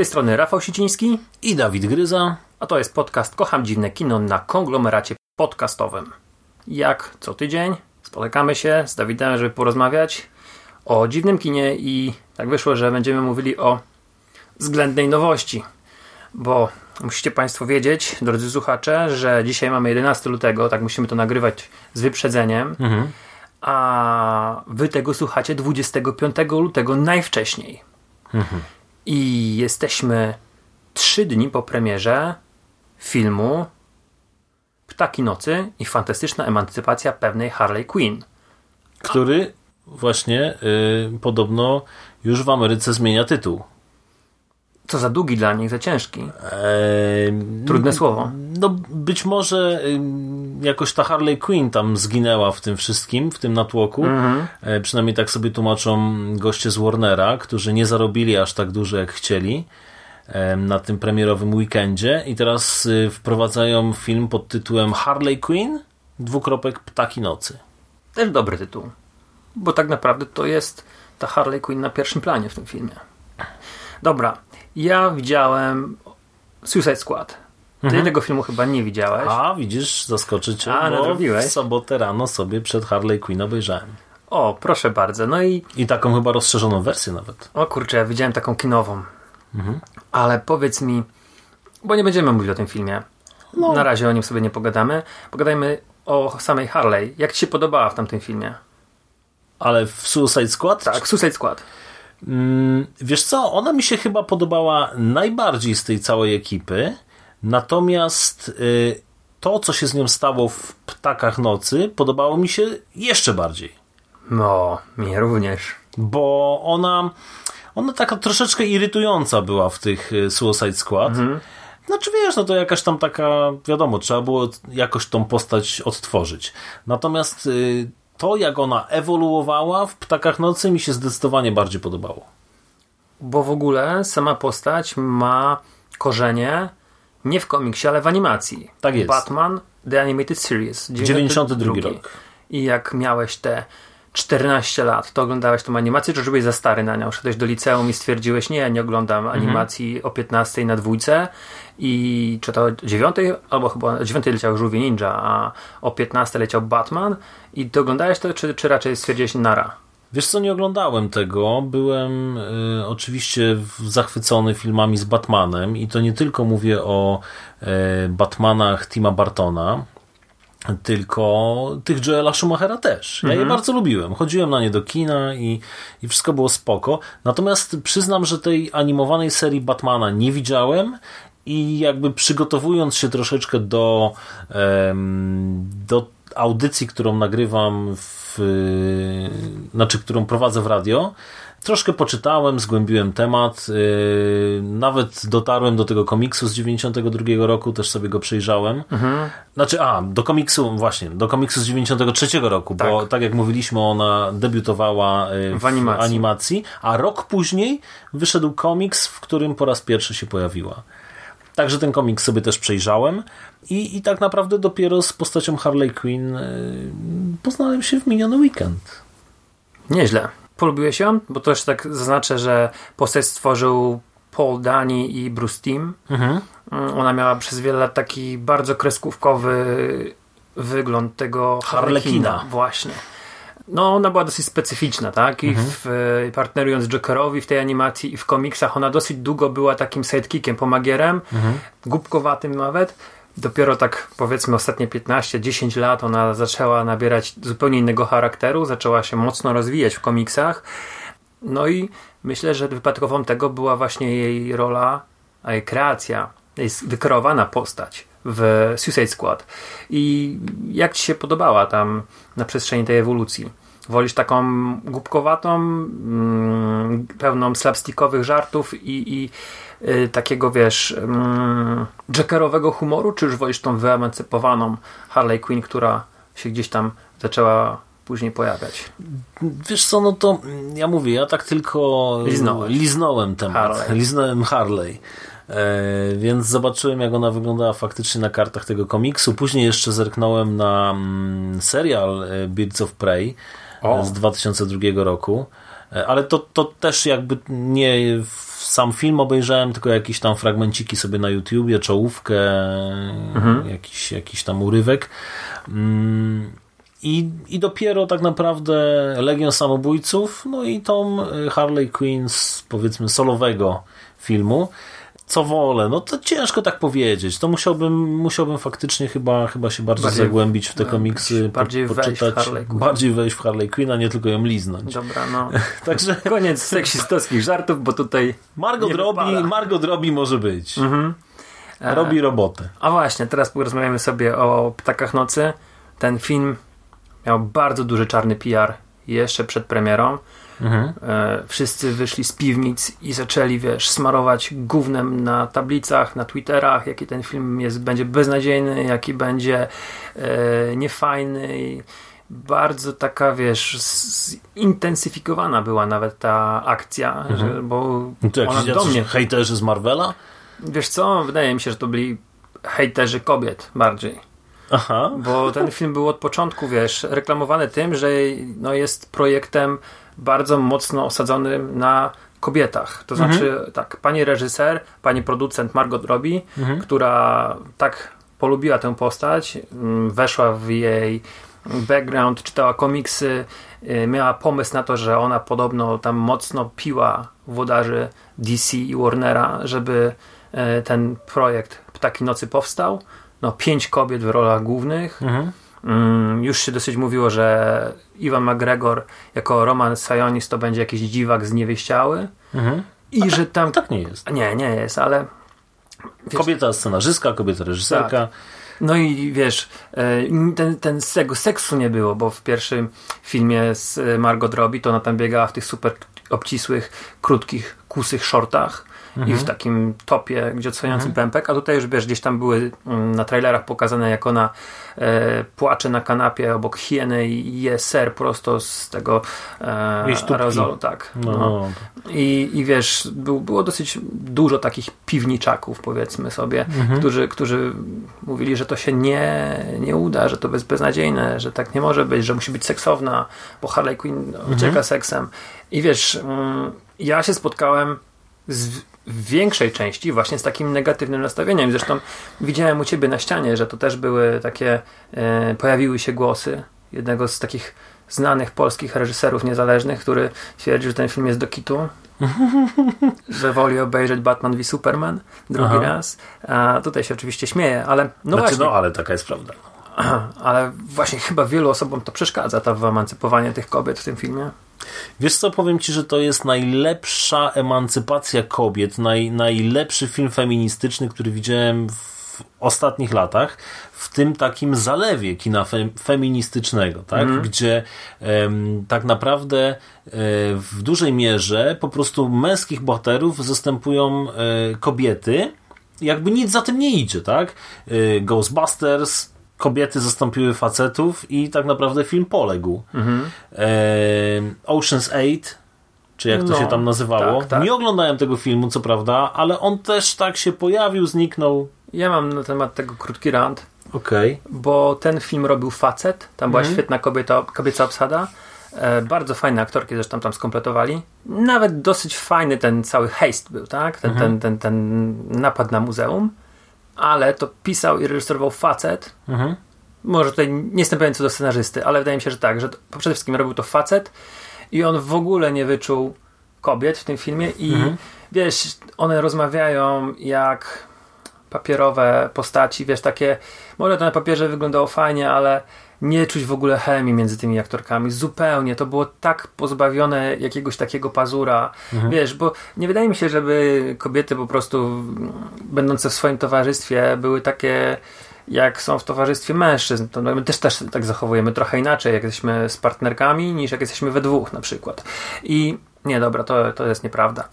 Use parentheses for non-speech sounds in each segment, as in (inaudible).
Tej strony Rafał Siciński, I Dawid Gryza. a to jest podcast Kocham Dziwne Kino na konglomeracie podcastowym. Jak co tydzień spotykamy się z Dawidem, żeby porozmawiać o dziwnym kinie i tak wyszło, że będziemy mówili o względnej nowości. Bo musicie Państwo wiedzieć, drodzy słuchacze, że dzisiaj mamy 11 lutego, tak musimy to nagrywać z wyprzedzeniem, a Wy tego słuchacie 25 lutego najwcześniej. I jesteśmy trzy dni po premierze filmu Ptaki Nocy i fantastyczna emancypacja pewnej Harley Quinn. który właśnie y, podobno już w Ameryce zmienia tytuł. Co za długi dla nich, za ciężki. Eee, Trudne słowo. No być może jakoś ta Harley Quinn tam zginęła w tym wszystkim, w tym natłoku. E, przynajmniej tak sobie tłumaczą goście z Warnera, którzy nie zarobili aż tak dużo jak chcieli em, na tym premierowym weekendzie i teraz y, wprowadzają film pod tytułem Harley Quinn dwukropek Ptaki Nocy. Też dobry tytuł. Bo tak naprawdę to jest ta Harley Quinn na pierwszym planie w tym filmie. Dobra, ja widziałem Suicide Squad. Ty tego filmu chyba nie widziałeś. A, widzisz, zaskoczy cię, A, bo w sobotę rano sobie przed Harley Quinn obejrzałem. O, proszę bardzo. No i I taką chyba rozszerzoną wersję nawet. O kurczę, ja widziałem taką kinową. Ale powiedz mi, bo nie będziemy mówić o tym filmie. Na razie o nim sobie nie pogadamy. Pogadajmy o samej Harley. Jak ci się podobała w tamtym filmie? Ale w Suicide Squad? Tak, Suicide Squad. Mm, wiesz co, ona mi się chyba podobała najbardziej z tej całej ekipy. Natomiast y, to, co się z nią stało w Ptakach Nocy, podobało mi się jeszcze bardziej. No, mnie również. Bo ona, ona taka troszeczkę irytująca była w tych y, Suicide Squad. Znaczy wiesz, no to jakaś tam taka, wiadomo, trzeba było jakoś tą postać odtworzyć. Natomiast y, to, jak ona ewoluowała w Ptakach Nocy, mi się zdecydowanie bardziej podobało. Bo w ogóle sama postać ma korzenie nie w komiksie, ale w animacji. Tak jest. Batman The Animated Series. 92 rok. I jak miałeś te 14 lat, to oglądałeś tą animację, czy byłeś za stary na nią? Szedłeś do liceum i stwierdziłeś, nie, ja nie oglądam Mhm. animacji o 15 na dwójce i czy to o 9, albo chyba o 9 leciał Żółwie Ninja, a o 15 leciał Batman i to oglądałeś to, czy, czy raczej stwierdziłeś nara? Wiesz co, nie oglądałem tego. Byłem y, oczywiście zachwycony filmami z Batmanem i to nie tylko mówię o y, Batmanach Tima Bartona, tylko tych Joela Schumachera też. Ja je bardzo lubiłem. Chodziłem na nie do kina i, i wszystko było spoko. Natomiast przyznam, że tej animowanej serii Batmana nie widziałem i jakby przygotowując się troszeczkę do, do audycji, którą nagrywam w, znaczy, którą prowadzę w radio, troszkę poczytałem, zgłębiłem temat, yy, nawet dotarłem do tego komiksu z 92 roku, też sobie go przejrzałem. Znaczy, a, do komiksu, właśnie, do komiksu z 93 roku, bo tak jak mówiliśmy, ona debiutowała yy, w, W animacji. animacji, a rok później wyszedł komiks, w którym po raz pierwszy się pojawiła. Także ten komiks sobie też przejrzałem i, i tak naprawdę dopiero z postacią Harley Quinn yy, poznałem się w miniony weekend. Nieźle. Polubiłeś ją? Bo też tak zaznaczę, że postać stworzył Paul Dani i Bruce Timm. Mm, Ona miała przez wiele lat taki bardzo kreskówkowy wygląd tego Harlekina. Harlekina. Właśnie. No, ona była dosyć specyficzna, tak? I w, e, partnerując Jokerowi w tej animacji i w komiksach, ona dosyć długo była takim sidekickiem, pomagierem, głupkowatym nawet. Dopiero tak powiedzmy ostatnie 15-10 lat ona zaczęła nabierać zupełnie innego charakteru, zaczęła się mocno rozwijać w komiksach. No i myślę, że wypadkową tego była właśnie jej rola, a jej kreacja jest wykreowana postać w Suicide Squad. I jak Ci się podobała tam na przestrzeni tej ewolucji? Wolisz taką głupkowatą, mm, pełną slapstickowych żartów i, i y, takiego, wiesz, mm, jackerowego humoru, czy już wolisz tą wyemancypowaną Harley Quinn, która się gdzieś tam zaczęła później pojawiać? Wiesz co, no to ja mówię, ja tak tylko Liznąłeś. liznąłem temat. Harley. (laughs) Liznąłem Harley. E, więc zobaczyłem, jak ona wyglądała faktycznie na kartach tego komiksu. Później jeszcze zerknąłem na mm, serial e, Birds of Prey O. z 2002 roku. E, ale to, to też jakby nie sam film obejrzałem, tylko jakieś tam fragmenciki sobie na YouTubie, czołówkę, jakiś, jakiś tam urywek. Mm, i, I dopiero tak naprawdę Legion Samobójców, no i tą y, Harley Quinn z powiedzmy solowego filmu. Co wolę? No to ciężko tak powiedzieć. To musiałbym, musiałbym faktycznie chyba, chyba się bardziej, Bardziej- zagłębić w te komiksy, po- bardziej wejść w poczytać, Quinn. bardziej wejść w Harley Quinn, a nie tylko ją liznąć. Dobra, no. (laughs) Także (laughs) Koniec seksistowskich żartów, bo tutaj Margot Robbie, wypada. Margot Robbie może być. E, Robi robotę. A właśnie, teraz porozmawiamy sobie o Ptakach Nocy. Ten film miał bardzo duży czarny PR jeszcze przed premierą. Mhm. E, wszyscy wyszli z piwnic i zaczęli, wiesz, smarować gównem na tablicach, na Twitterach, jaki ten film jest, będzie beznadziejny, jaki będzie e, niefajny i bardzo taka, wiesz, zintensyfikowana była nawet ta akcja, że, bo to ona do mnie hejterzy z Marvela? Wiesz co, wydaje mi się, że to byli hejterzy kobiet bardziej. Aha. Bo ten film był od początku, wiesz, reklamowany tym, że no, jest projektem bardzo mocno osadzonym na kobietach. To znaczy, tak, pani reżyser, pani producent Margot Robbie, która tak polubiła tę postać, mm, weszła w jej background, czytała komiksy, y, miała pomysł na to, że ona podobno tam mocno piła włodarzy DC i Warnera, żeby e, ten projekt Ptaki Nocy powstał. No, pięć kobiet w rolach głównych. Mm, już się dosyć mówiło, że Iwan McGregor jako Roman Sionis to będzie jakiś dziwak zniewieściały. I że tam... Tak nie jest. Nie, nie jest, ale Kobieta scenarzystka, kobieta reżyserka. No i wiesz, e, ten, ten tego seksu nie było, bo w pierwszym filmie z Margot Robbie to ona tam biegała w tych super obcisłych, krótkich, kusych shortach i w takim topie, gdzie odsłaniającym pępek, a tutaj już wiesz, gdzieś tam były mm, na trailerach pokazane, jak ona e, płacze na kanapie obok hieny i je ser prosto z tego e, aerozolu, tak. No, No. I, I wiesz, był, było dosyć dużo takich piwniczaków, powiedzmy sobie, którzy, którzy mówili, że to się nie, nie uda, że to jest beznadziejne, że tak nie może być, że musi być seksowna, bo Harley Quinn ucieka seksem. I wiesz, mm, ja się spotkałem z w większej części właśnie z takim negatywnym nastawieniem. Zresztą widziałem u ciebie na ścianie, że to też były takie, e, pojawiły się głosy jednego z takich znanych polskich reżyserów niezależnych, który twierdzi, że ten film jest do kitu, (laughs) że woli obejrzeć Batman v Superman drugi Aha. raz. A tutaj się oczywiście śmieje, ale no znaczy, właśnie, no ale taka jest prawda. (clears throat) ale właśnie chyba wielu osobom to przeszkadza, to emancypowanie tych kobiet w tym filmie. Wiesz co, powiem Ci, że to jest najlepsza emancypacja kobiet, naj, najlepszy film feministyczny, który widziałem w ostatnich latach, w tym takim zalewie kina fe, feministycznego, tak? gdzie em, tak naprawdę e, w dużej mierze po prostu męskich bohaterów zastępują e, kobiety, jakby nic za tym nie idzie, tak? E, Ghostbusters, kobiety zastąpiły facetów i tak naprawdę film poległ. E, Ocean's 8, czy jak to No, się tam nazywało. tak, tak. Nie oglądałem tego filmu, co prawda, ale on też tak się pojawił, zniknął. Ja mam na temat tego krótki rant, Okej. bo ten film robił facet, tam była Mhm. świetna kobieta, kobieca obsada, e, bardzo fajne aktorki zresztą tam skompletowali, nawet dosyć fajny ten cały heist był, tak, ten, Mhm. ten, ten, ten napad na muzeum, ale to pisał i reżyserował facet, Mhm. może tutaj nie jestem pewien co do scenarzysty, ale wydaje mi się, że tak, że to, przede wszystkim robił to facet i on w ogóle nie wyczuł kobiet w tym filmie i wiesz, one rozmawiają jak papierowe postaci, wiesz, takie, może to na papierze wyglądało fajnie, ale nie czuć w ogóle chemii między tymi aktorkami. Zupełnie. To było tak pozbawione jakiegoś takiego pazura. Mhm. Wiesz, bo nie wydaje mi się, żeby kobiety po prostu będące w swoim towarzystwie były takie jak są w towarzystwie mężczyzn. To my też, też tak zachowujemy trochę inaczej, jak jesteśmy z partnerkami, niż jak jesteśmy we dwóch na przykład. I nie, dobra, to, to jest nieprawda.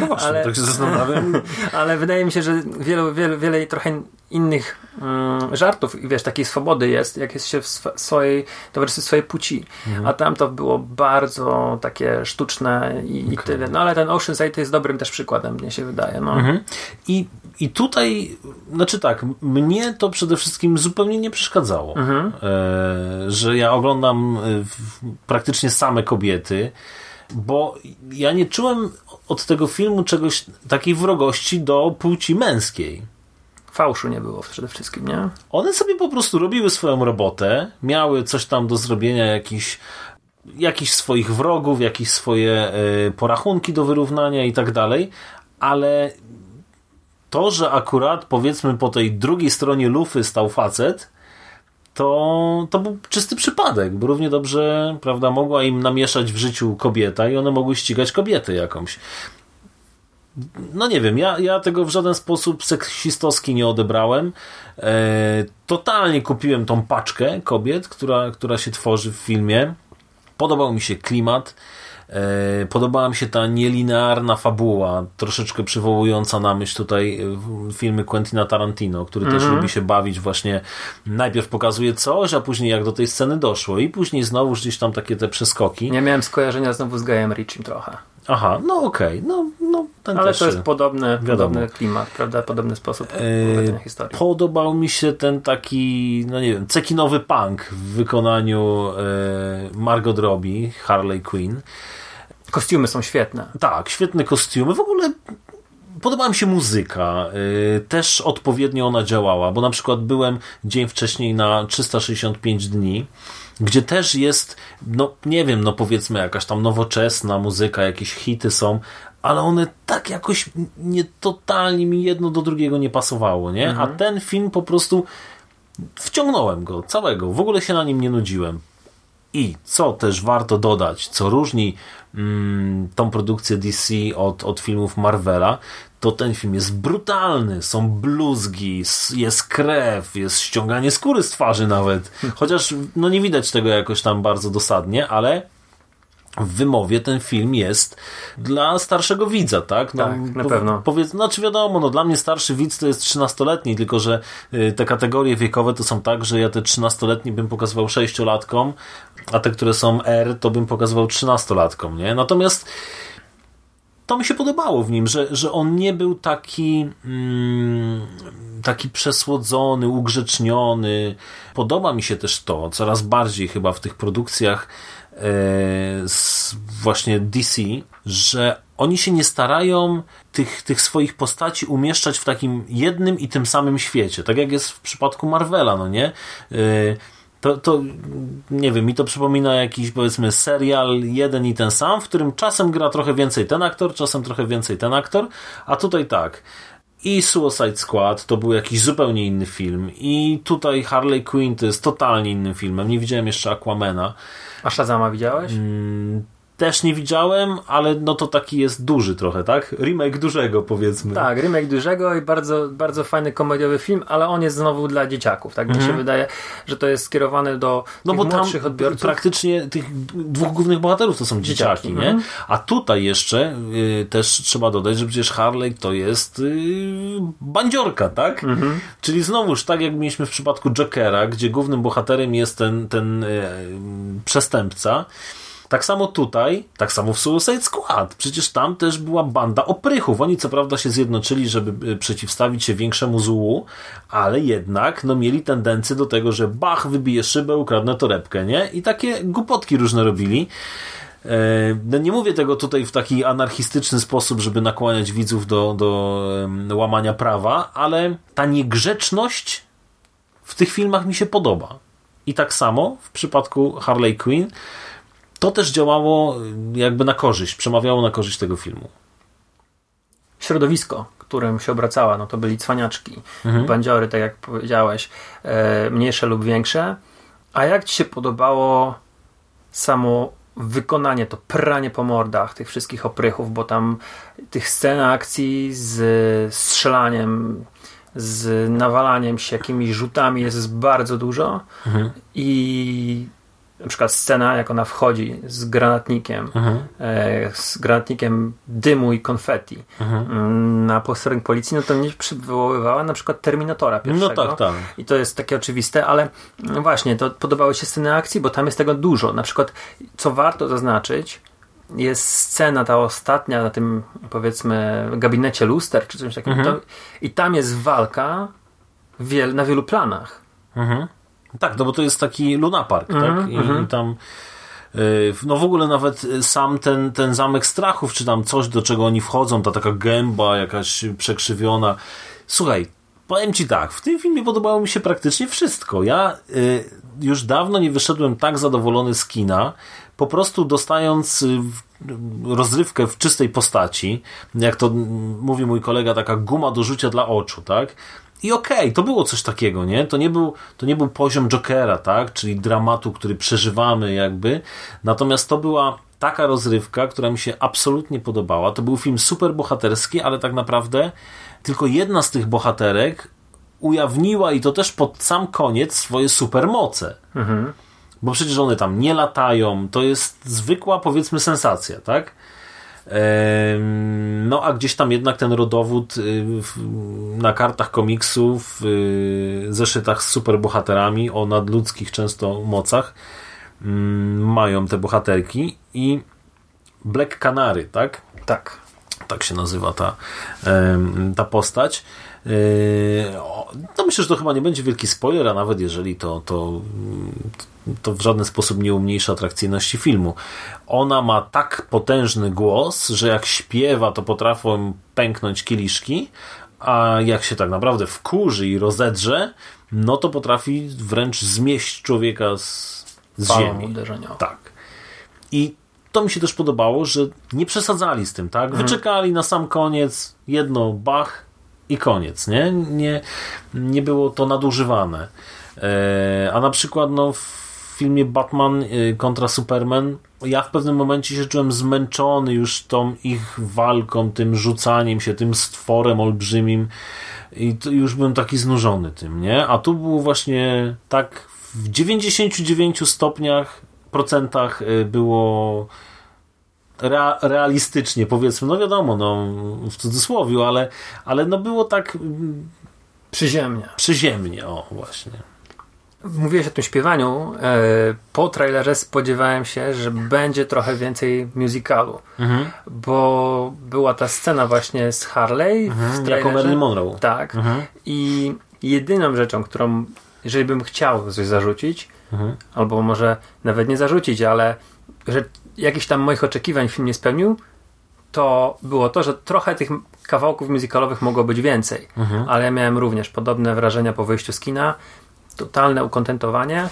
No (laughs) właśnie, Ale- tak się zastanawiam. (laughs) Ale wydaje mi się, że wielu, wielu, wiele trochę innych mm, żartów i wiesz, takiej swobody jest, jak jest się w sw- swojej towarzystwie swojej płci. Mhm. A tam to było bardzo takie sztuczne i, i tyle. No ale ten Ocean's 8 jest dobrym też przykładem, mnie się wydaje. No. Mhm. I, I tutaj, znaczy tak, mnie to przede wszystkim zupełnie nie przeszkadzało, Mhm. e, że ja oglądam e, praktycznie same kobiety, bo ja nie czułem od tego filmu czegoś takiej wrogości do płci męskiej. Fałszu nie było przede wszystkim, nie? One sobie po prostu robiły swoją robotę, miały coś tam do zrobienia, jakiś jakichś swoich wrogów, jakieś swoje e, porachunki do wyrównania i tak dalej, ale to, że akurat powiedzmy po tej drugiej stronie lufy stał facet, to, to był czysty przypadek, bo równie dobrze, prawda, mogła im namieszać w życiu kobieta i one mogły ścigać kobietę jakąś. No nie wiem, ja, ja tego w żaden sposób seksistowski nie odebrałem. E, totalnie kupiłem tą paczkę kobiet, która, która się tworzy w filmie. Podobał mi się klimat. E, podobała mi się ta nielinearna fabuła, troszeczkę przywołująca na myśl tutaj e, filmy Quentina Tarantino, który też lubi się bawić właśnie, najpierw pokazuje coś, a później jak do tej sceny doszło i później znowu gdzieś tam takie te przeskoki. Nie miałem skojarzenia znowu z Gajem Ritchiem trochę. Aha, no okej, no, no ten Ale też to jest podobny, podobny klimat, prawda? Podobny sposób prowadzenia historii. Podobał mi się ten taki, no nie wiem, cekinowy punk w wykonaniu e, Margot Robbie, Harley Quinn. Kostiumy są świetne. Tak, świetne kostiumy. W ogóle podobała mi się muzyka. Y, Też odpowiednio ona działała, bo na przykład byłem dzień wcześniej na 365 dni, gdzie też jest, no nie wiem, no powiedzmy jakaś tam nowoczesna muzyka, jakieś hity są, ale one tak jakoś nie totalnie mi jedno do drugiego nie pasowało, nie? A ten film po prostu wciągnąłem go całego, w ogóle się na nim nie nudziłem. I co też warto dodać, co różni mm, tą produkcję DC od, od filmów Marvela, to ten film jest brutalny, są bluzgi, jest krew, jest ściąganie skóry z twarzy nawet. (laughs) Chociaż no nie widać tego jakoś tam bardzo dosadnie, ale w wymowie ten film jest dla starszego widza, tak? Tak, na pewno. Powiedz, znaczy wiadomo, no dla mnie starszy widz to jest 13-letni, tylko że y, te kategorie wiekowe to są tak, że ja te 13-letnie bym pokazywał 6-latkom, a te, które są R, to bym pokazywał 13-latkom, nie? Natomiast to mi się podobało w nim, że, że on nie był taki mm, taki przesłodzony, ugrzeczniony. Podoba mi się też to, coraz bardziej chyba w tych produkcjach e, z właśnie DC, że oni się nie starają tych, tych swoich postaci umieszczać w takim jednym i tym samym świecie, tak jak jest w przypadku Marvela, no nie? E, to, to nie wiem, mi to przypomina jakiś powiedzmy serial jeden i ten sam, w którym czasem gra trochę więcej ten aktor, czasem trochę więcej ten aktor, a tutaj tak. I Suicide Squad to był jakiś zupełnie inny film. I tutaj Harley Quinn to jest totalnie innym filmem. Nie widziałem jeszcze Aquamena. A Shazama widziałeś? Mm, Też nie widziałem, ale no to taki jest duży trochę, tak? Remake dużego powiedzmy. Tak, remake dużego i bardzo, bardzo fajny komediowy film, ale on jest znowu dla dzieciaków. Tak mi się wydaje, że to jest skierowane do Mhm. No bo tam młodszych odbiorców. praktycznie tych dwóch głównych bohaterów to są dzieciaki, Dzieciaki, nie? mhm. A tutaj jeszcze y, też trzeba dodać, że przecież Harley to jest y, bandziorka, tak? Mhm. Czyli znowuż tak jak mieliśmy w przypadku Jokera, gdzie głównym bohaterem jest ten, ten y, przestępca, tak samo tutaj, tak samo w Suicide Squad. Przecież tam też była banda oprychów. Oni co prawda się zjednoczyli, żeby y, przeciwstawić się większemu złu, ale jednak no, mieli tendencję do tego, że bach, wybije szybę, ukradnę torebkę, nie? I takie głupotki różne robili. E, No nie mówię tego tutaj w taki anarchistyczny sposób, żeby nakłaniać widzów do, do łamania prawa, ale ta niegrzeczność w tych filmach mi się podoba. I tak samo w przypadku Harley Quinn to też działało y, jakby na korzyść, przemawiało na korzyść tego filmu. Środowisko, którym się obracała, no to byli cwaniaczki, Mhm. bandziory, tak jak powiedziałeś, e, mniejsze lub większe. A jak ci się podobało samo wykonanie, to pranie po mordach tych wszystkich oprychów, bo tam tych scen akcji z strzelaniem, z nawalaniem się jakimiś rzutami jest bardzo dużo i na przykład scena, jak ona wchodzi z granatnikiem, e, z granatnikiem dymu i konfetti mm, na posterunek policji, no to mnie przywoływała na przykład Terminatora pierwszego. No tak, tak. I to jest takie oczywiste, ale no właśnie, to podobały się sceny akcji, bo tam jest tego dużo. Na przykład, co warto zaznaczyć, jest scena ta ostatnia na tym, powiedzmy, gabinecie luster, czy czymś takim. To, I tam jest walka wiel, na wielu planach. Tak, no bo to jest taki lunapark, tak? I, I tam y, no w ogóle nawet sam ten, ten zamek strachów, czy tam coś, do czego oni wchodzą, ta taka gęba jakaś przekrzywiona. Słuchaj, powiem ci tak, w tym filmie podobało mi się praktycznie wszystko. Ja y, już dawno nie wyszedłem tak zadowolony z kina, po prostu dostając y, rozrywkę w czystej postaci, jak to mm, mówi mój kolega, taka guma do rzucia dla oczu, tak? I okej, to było coś takiego, nie? To nie, był, to nie był poziom Jokera, tak? Czyli dramatu, który przeżywamy jakby. Natomiast to była taka rozrywka, która mi się absolutnie podobała. To był film super bohaterski, ale tak naprawdę tylko jedna z tych bohaterek ujawniła i to też pod sam koniec swoje supermoce. Bo przecież one tam nie latają, to jest zwykła powiedzmy sensacja, tak? No a gdzieś tam jednak ten rodowód y, na kartach komiksów, w zeszytach z superbohaterami o nadludzkich często mocach mm, mają te bohaterki i Black Canary, tak? Tak. tak się nazywa ta, ta postać. Yy, No myślę, że to chyba nie będzie wielki spoiler, a nawet jeżeli to, to, to w żaden sposób nie umniejsza atrakcyjności filmu. Ona ma tak potężny głos, że jak śpiewa, to potrafią pęknąć kieliszki, a jak się tak naprawdę wkurzy i rozedrze, no to potrafi wręcz zmieść człowieka z, z ziemi. uderzeniową. Tak. I to mi się też podobało, że nie przesadzali z tym, tak? Wyczekali na sam koniec jedno bach i koniec, nie? Nie, nie było to nadużywane. E, a na przykład no, w filmie Batman y, kontra Superman ja w pewnym momencie się czułem zmęczony już tą ich walką, tym rzucaniem się, tym stworem olbrzymim i już byłem taki znużony tym, nie? A tu było właśnie tak w 99 stopniach, procentach y, było rea- realistycznie, powiedzmy, no wiadomo, no w cudzysłowie, ale, ale no było tak mm, Przyziemnie. przyziemnie, o właśnie. Mówiłeś o tym śpiewaniu. E, Po trailerze spodziewałem się, że będzie trochę więcej musicalu, Mhm. bo była ta scena właśnie z Harley w Jako trailerze. Marilyn Monroe. Tak. Mhm. I jedyną rzeczą, którą, jeżeli bym chciał coś zarzucić, Mhm. albo może nawet nie zarzucić, ale że jakichś tam moich oczekiwań film nie spełnił, to było to, że trochę tych kawałków muzykalowych mogło być więcej. Ale ja miałem również podobne wrażenia po wyjściu z kina. Totalne ukontentowanie.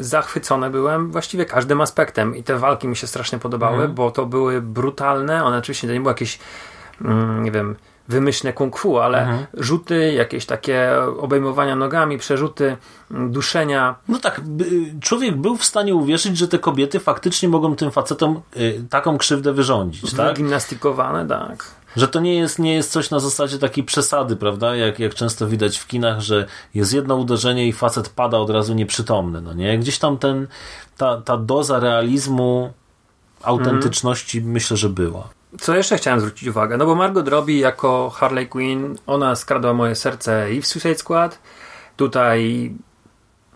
Zachwycony byłem właściwie każdym aspektem i te walki mi się strasznie podobały, bo to były brutalne. One oczywiście to nie było jakieś, mm, nie wiem, wymyślne kung fu, ale rzuty, jakieś takie obejmowania nogami, przerzuty, mm, duszenia. No tak, człowiek był w stanie uwierzyć, że te kobiety faktycznie mogą tym facetom y, taką krzywdę wyrządzić, tak? Wygimnastykowane, tak. Że to nie jest, nie jest coś na zasadzie takiej przesady, prawda? Jak, jak często widać w kinach, że jest jedno uderzenie i facet pada od razu nieprzytomny, no nie? Gdzieś tam ten, ta, ta doza realizmu, autentyczności myślę, że była. Co jeszcze chciałem zwrócić uwagę? No bo Margot Robbie jako Harley Quinn, ona skradła moje serce i w Suicide Squad. Tutaj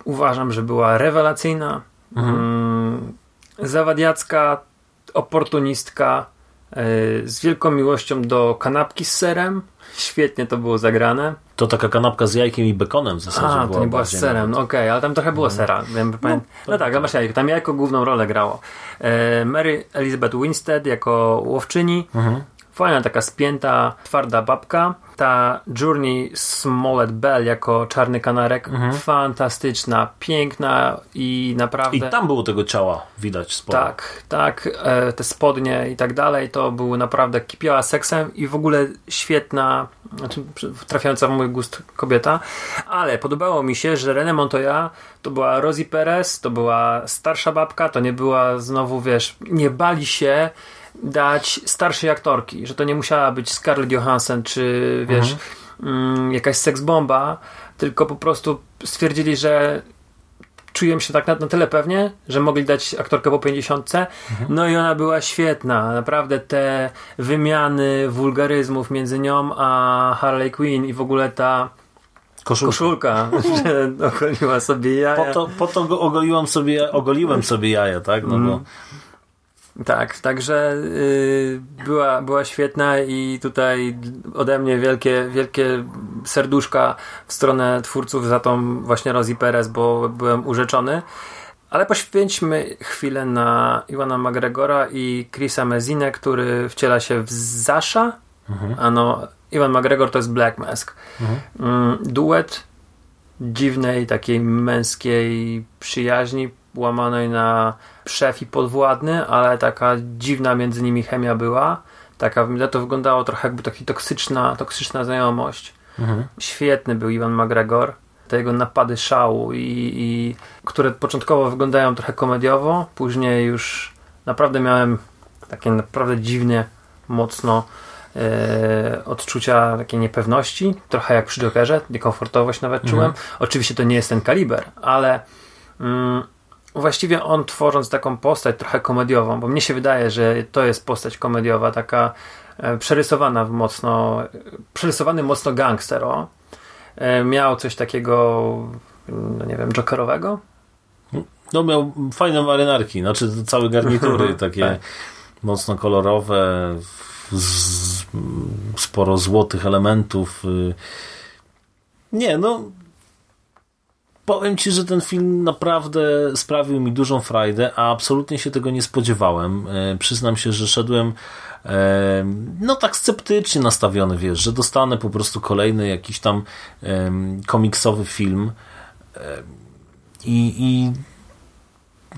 uważam, że była rewelacyjna. Mm, zawadiacka, oportunistka, z wielką miłością do kanapki z serem. Świetnie to było zagrane. To taka kanapka z jajkiem i bekonem w zasadzie A, była. to nie była z serem, no okej, ale tam trochę było sera. Wiem, no, no tak, masz jajko. Tam jajko główną rolę grało. E, Mary Elizabeth Winstead jako łowczyni. Fajna, taka spięta, twarda babka. Ta Journey Smollett Bell jako czarny kanarek, fantastyczna, piękna i naprawdę... I tam było tego ciała widać sporo. Tak, tak, e, te spodnie i tak dalej, to był naprawdę kipiała seksem i w ogóle świetna, znaczy trafiająca w mój gust kobieta, ale podobało mi się, że René Montoya to była Rosie Perez, to była starsza babka, to nie była znowu, wiesz, nie bali się dać starszej aktorki, że to nie musiała być Scarlett Johansson czy wiesz, mm, jakaś seksbomba, tylko po prostu stwierdzili, że czułem się tak na, na tyle pewnie, że mogli dać aktorkę po 50. No i ona była świetna. Naprawdę te wymiany wulgaryzmów między nią a Harley Quinn i w ogóle ta Koszulka. koszulka, (laughs) że ogoliła sobie jaja. Po to, po to go ogoliłem sobie, ogoliłem sobie jaja, tak? No bo Tak, także y, była, była świetna i tutaj ode mnie wielkie, wielkie serduszka w stronę twórców za tą właśnie Rosie Perez, bo byłem urzeczony. Ale poświęćmy chwilę na Iwana McGregora i Chrisa Mezinę, który wciela się w Zasza. A no, Iwan McGregor to jest Black Mask. Mm, duet dziwnej, takiej męskiej przyjaźni, łamanej na szef i podwładny, ale taka dziwna między nimi chemia była. Taka, to wyglądało trochę jakby taka toksyczna, toksyczna znajomość. Świetny był Iwan McGregor. Te jego napady szału, i, i, które początkowo wyglądają trochę komediowo, później już naprawdę miałem takie naprawdę dziwnie, mocno e, odczucia takiej niepewności, trochę jak przy Jokerze, niekomfortowość nawet czułem. Oczywiście to nie jest ten kaliber, ale mm, właściwie on tworząc taką postać trochę komediową, bo mnie się wydaje, że to jest postać komediowa, taka e, przerysowana w mocno, przerysowany mocno gangster, o. E, miał coś takiego, no nie wiem, jokerowego. no miał fajne marynarki, znaczy całe garnitury takie Tak. mocno kolorowe, z, sporo złotych elementów. y. Nie, no powiem Ci, że ten film naprawdę sprawił mi dużą frajdę, a absolutnie się tego nie spodziewałem. E, Przyznam się, że szedłem e, no tak sceptycznie nastawiony, wiesz, że dostanę po prostu kolejny jakiś tam komiksowy film E, i, i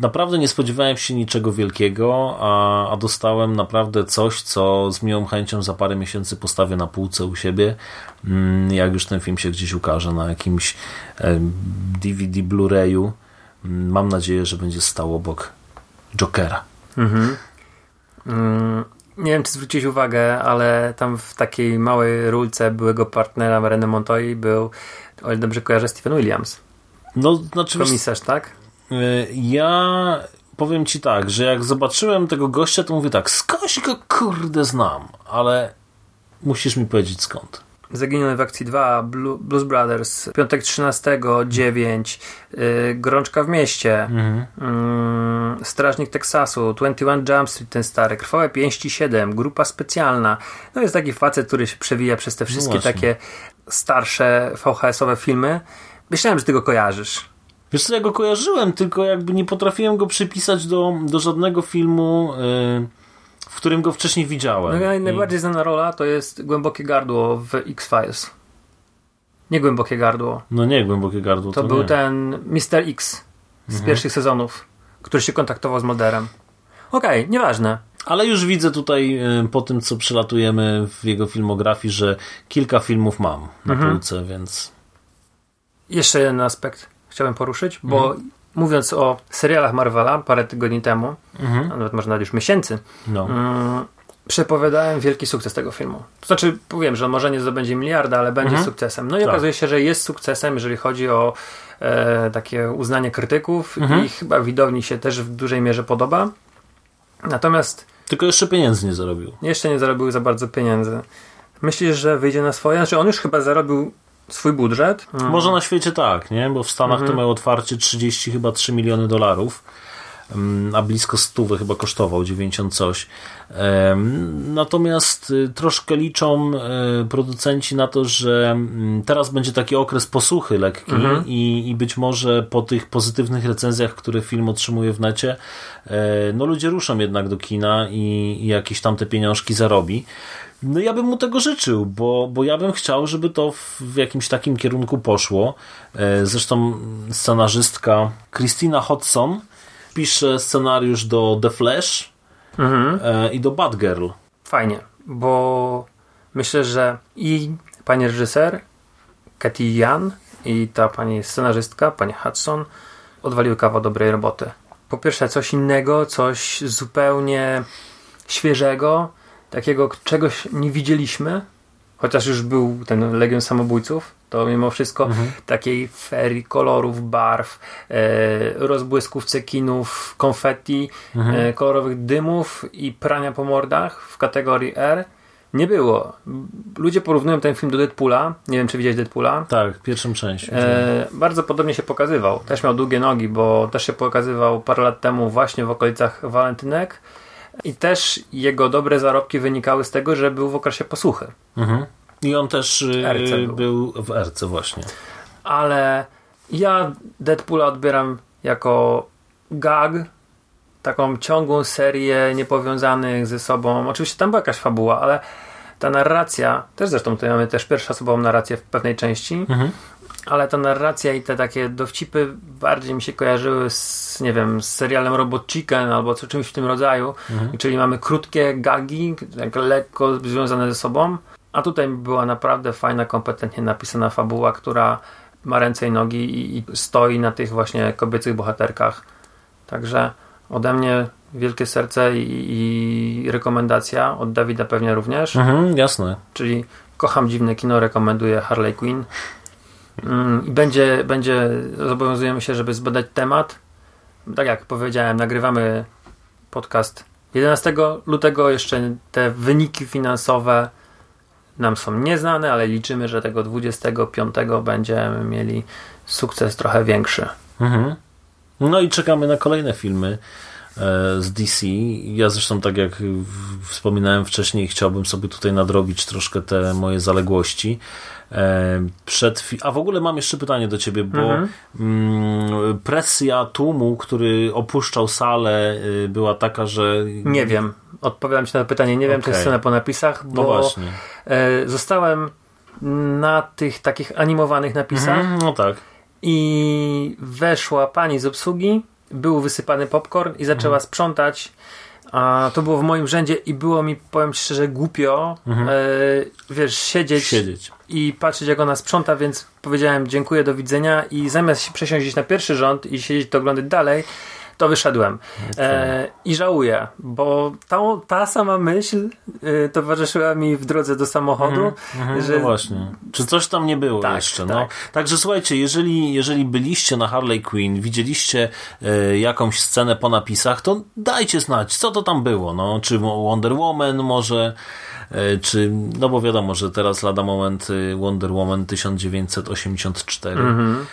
naprawdę nie spodziewałem się niczego wielkiego, a, a dostałem naprawdę coś, co z miłą chęcią za parę miesięcy postawię na półce u siebie, mm, jak już ten film się gdzieś ukaże na jakimś DVD Blu-rayu. Mm, Mam nadzieję, że będzie stał obok Jokera. Mm, nie wiem, czy zwróciłeś uwagę, ale tam w takiej małej rulce byłego partnera René Montoya był, o ile dobrze kojarzę, Stephen Williams. No, znaczy, Komisarz, tak? Y, ja powiem ci tak, że jak zobaczyłem tego gościa, to mówię tak, skądś go kurde znam, ale musisz mi powiedzieć skąd. Zaginęły w akcji 2, Blu- Blues Brothers, Piątek 13, 9, yy, Gorączka w mieście, mm, Strażnik Teksasu, 21 Jump Street, ten stary, Krwawe Pięści 7, Grupa Specjalna. No jest taki facet, który się przewija przez te wszystkie właśnie. takie starsze VHS-owe filmy. Myślałem, że ty go kojarzysz. Wiesz co, ja go kojarzyłem, tylko jakby nie potrafiłem go przypisać do, do żadnego filmu, yy, w którym go wcześniej widziałem. No, I- najbardziej znana rola to jest Głębokie Gardło w X-Files. Nie Głębokie Gardło. No nie, głębokie gardło. To, To, był nie. ten Mr. X z pierwszych sezonów, który się kontaktował z Mulderem. Okej, nieważne. Ale już widzę tutaj y, po tym, co przelatujemy w jego filmografii, że kilka filmów mam na Mhm. półce, więc Jeszcze jeden aspekt chciałem poruszyć, bo mówiąc o serialach Marvela parę tygodni temu, a nawet może nawet już miesięcy, no. mm, przepowiadałem wielki sukces tego filmu. To znaczy, powiem, że on może nie zdobędzie miliarda, ale będzie sukcesem. No i Tak. okazuje się, że jest sukcesem, jeżeli chodzi o e, takie uznanie krytyków i chyba widowni się też w dużej mierze podoba. Natomiast Tylko jeszcze pieniędzy nie zarobił. jeszcze nie zarobił za bardzo pieniędzy. Myślisz, że wyjdzie na swoje? Znaczy on już chyba zarobił swój budżet. Mm. Może na świecie tak, nie? Bo w Stanach to miał otwarcie 30 chyba 3 miliony dolarów, mm, a blisko 100 chyba kosztował, 90 coś. Natomiast y, troszkę liczą y, producenci na to, że mm, teraz będzie taki okres posuchy lekki i, i być może po tych pozytywnych recenzjach, które film otrzymuje w necie, e, no ludzie ruszą jednak do kina i, i jakieś tam te pieniążki zarobi. No ja bym mu tego życzył, bo, bo ja bym chciał, żeby to w, w jakimś takim kierunku poszło. E, Zresztą scenarzystka Christina Hodson pisze scenariusz do The Flash e, i do Batgirl. Fajnie, bo myślę, że i pani reżyser, Katy Yan i ta pani scenarzystka, pani Hudson odwaliły kawał dobrej roboty. Po pierwsze coś innego, coś zupełnie świeżego, takiego czegoś nie widzieliśmy, chociaż już był ten Legion Samobójców, to mimo wszystko takiej ferii kolorów, barw, e, rozbłysków cekinów, konfetti, e, kolorowych dymów i prania po mordach w kategorii R nie było. Ludzie porównują ten film do Deadpoola. Nie wiem, czy widziałeś Deadpoola. Tak, pierwszą część. E, bardzo podobnie się pokazywał. Też miał długie nogi, bo też się pokazywał parę lat temu właśnie w okolicach walentynek. I też jego dobre zarobki wynikały z tego, że był w okresie posłuchy. Mhm. I on też y, RC był. był w RC właśnie. Ale ja Deadpoola odbieram jako gag, taką ciągłą serię niepowiązanych ze sobą. Oczywiście tam była jakaś fabuła, ale ta narracja, też zresztą tutaj mamy też pierwszosobową narrację w pewnej części, ale ta narracja i te takie dowcipy bardziej mi się kojarzyły z, nie wiem, z serialem Robot Chicken albo co, czymś w tym rodzaju. Czyli mamy krótkie gagi, tak lekko związane ze sobą, a tutaj była naprawdę fajna, kompetentnie napisana fabuła, która ma ręce i nogi i, i stoi na tych właśnie kobiecych bohaterkach. Także ode mnie wielkie serce i, i rekomendacja, od Dawida pewnie również. Mhm, jasne. Czyli kocham dziwne kino, rekomenduję Harley Quinn. Mm, będzie, będzie, zobowiązujemy się, żeby zbadać temat. Tak jak powiedziałem, nagrywamy podcast 11 lutego. Jeszcze te wyniki finansowe nam są nieznane, ale liczymy, że tego 25 będziemy mieli sukces trochę większy. Mhm. No i czekamy na kolejne filmy z DC. Ja zresztą, tak jak wspominałem wcześniej, chciałbym sobie tutaj nadrobić troszkę te moje zaległości. E, Przed A w ogóle mam jeszcze pytanie do ciebie, bo mm, presja tłumu, który opuszczał salę, y, była taka, że. Nie wiem. Odpowiadam ci na to pytanie. Nie wiem, czy jest scena po napisach, bo No właśnie. e, zostałem na tych takich animowanych napisach Mhm, no tak. i weszła pani z obsługi, był wysypany popcorn i zaczęła Mhm. sprzątać. A to było w moim rzędzie i było mi, powiem szczerze, głupio, e, wiesz, siedzieć, Mhm. Siedzieć. i patrzeć jak ona sprząta, więc powiedziałem dziękuję, do widzenia i zamiast się przesiąść na pierwszy rząd i siedzieć to oglądać dalej, to wyszedłem. E, I żałuję, bo ta, ta sama myśl e, towarzyszyła mi w drodze do samochodu, że No właśnie. Czy coś tam nie było Tak, jeszcze? tak. No. Także słuchajcie, jeżeli, jeżeli byliście na Harley Quinn, widzieliście e, jakąś scenę po napisach, to dajcie znać, co to tam było. No, czy Wonder Woman może, e, czy, no bo wiadomo, że teraz lada moment y, Wonder Woman 1984. Mhm.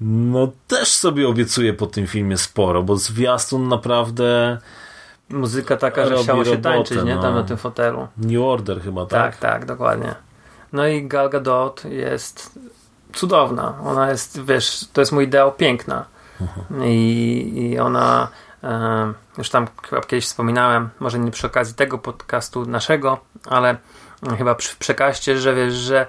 No też sobie obiecuję po tym filmie sporo, bo zwiastun naprawdę muzyka taka, że chciało się robotę, tańczyć, nie? Tam no. na tym fotelu. New Order chyba, tak? Tak, tak, dokładnie. No i Gal Gadot jest cudowna. Ona jest, wiesz, to jest mój ideał piękna. I, I ona, e, już tam chyba kiedyś wspominałem, może nie przy okazji tego podcastu naszego, ale chyba przy, przekaście, że wiesz, że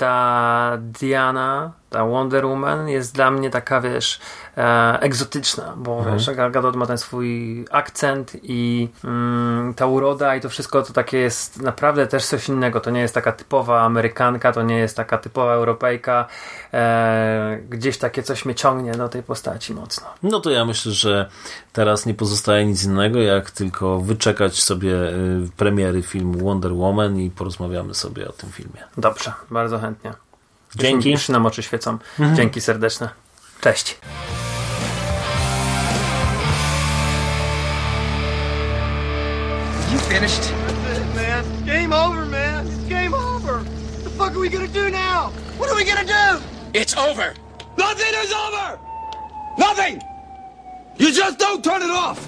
ta Diana, ta Wonder Woman jest dla mnie taka, wiesz, e, egzotyczna, bo wiesz, Gal Gadot ma ten swój akcent i mm, ta uroda i to wszystko to takie jest naprawdę też coś innego. To nie jest taka typowa Amerykanka, to nie jest taka typowa Europejka. E, gdzieś takie coś mnie ciągnie do tej postaci mocno. No to ja myślę, że teraz nie pozostaje nic innego, jak tylko wyczekać sobie y, premiery filmu Wonder Woman i porozmawiamy sobie o tym filmie. Dobrze, bardzo chętnie. Dzięki. Już nam oczy świecą. Dzięki serdeczne. Cześć. You finished? That's it, man. It's game over, man. It's game over. What the fuck are we gonna do now? What are we gonna do? It's over. Nothing is over! Nothing! You just don't turn it off!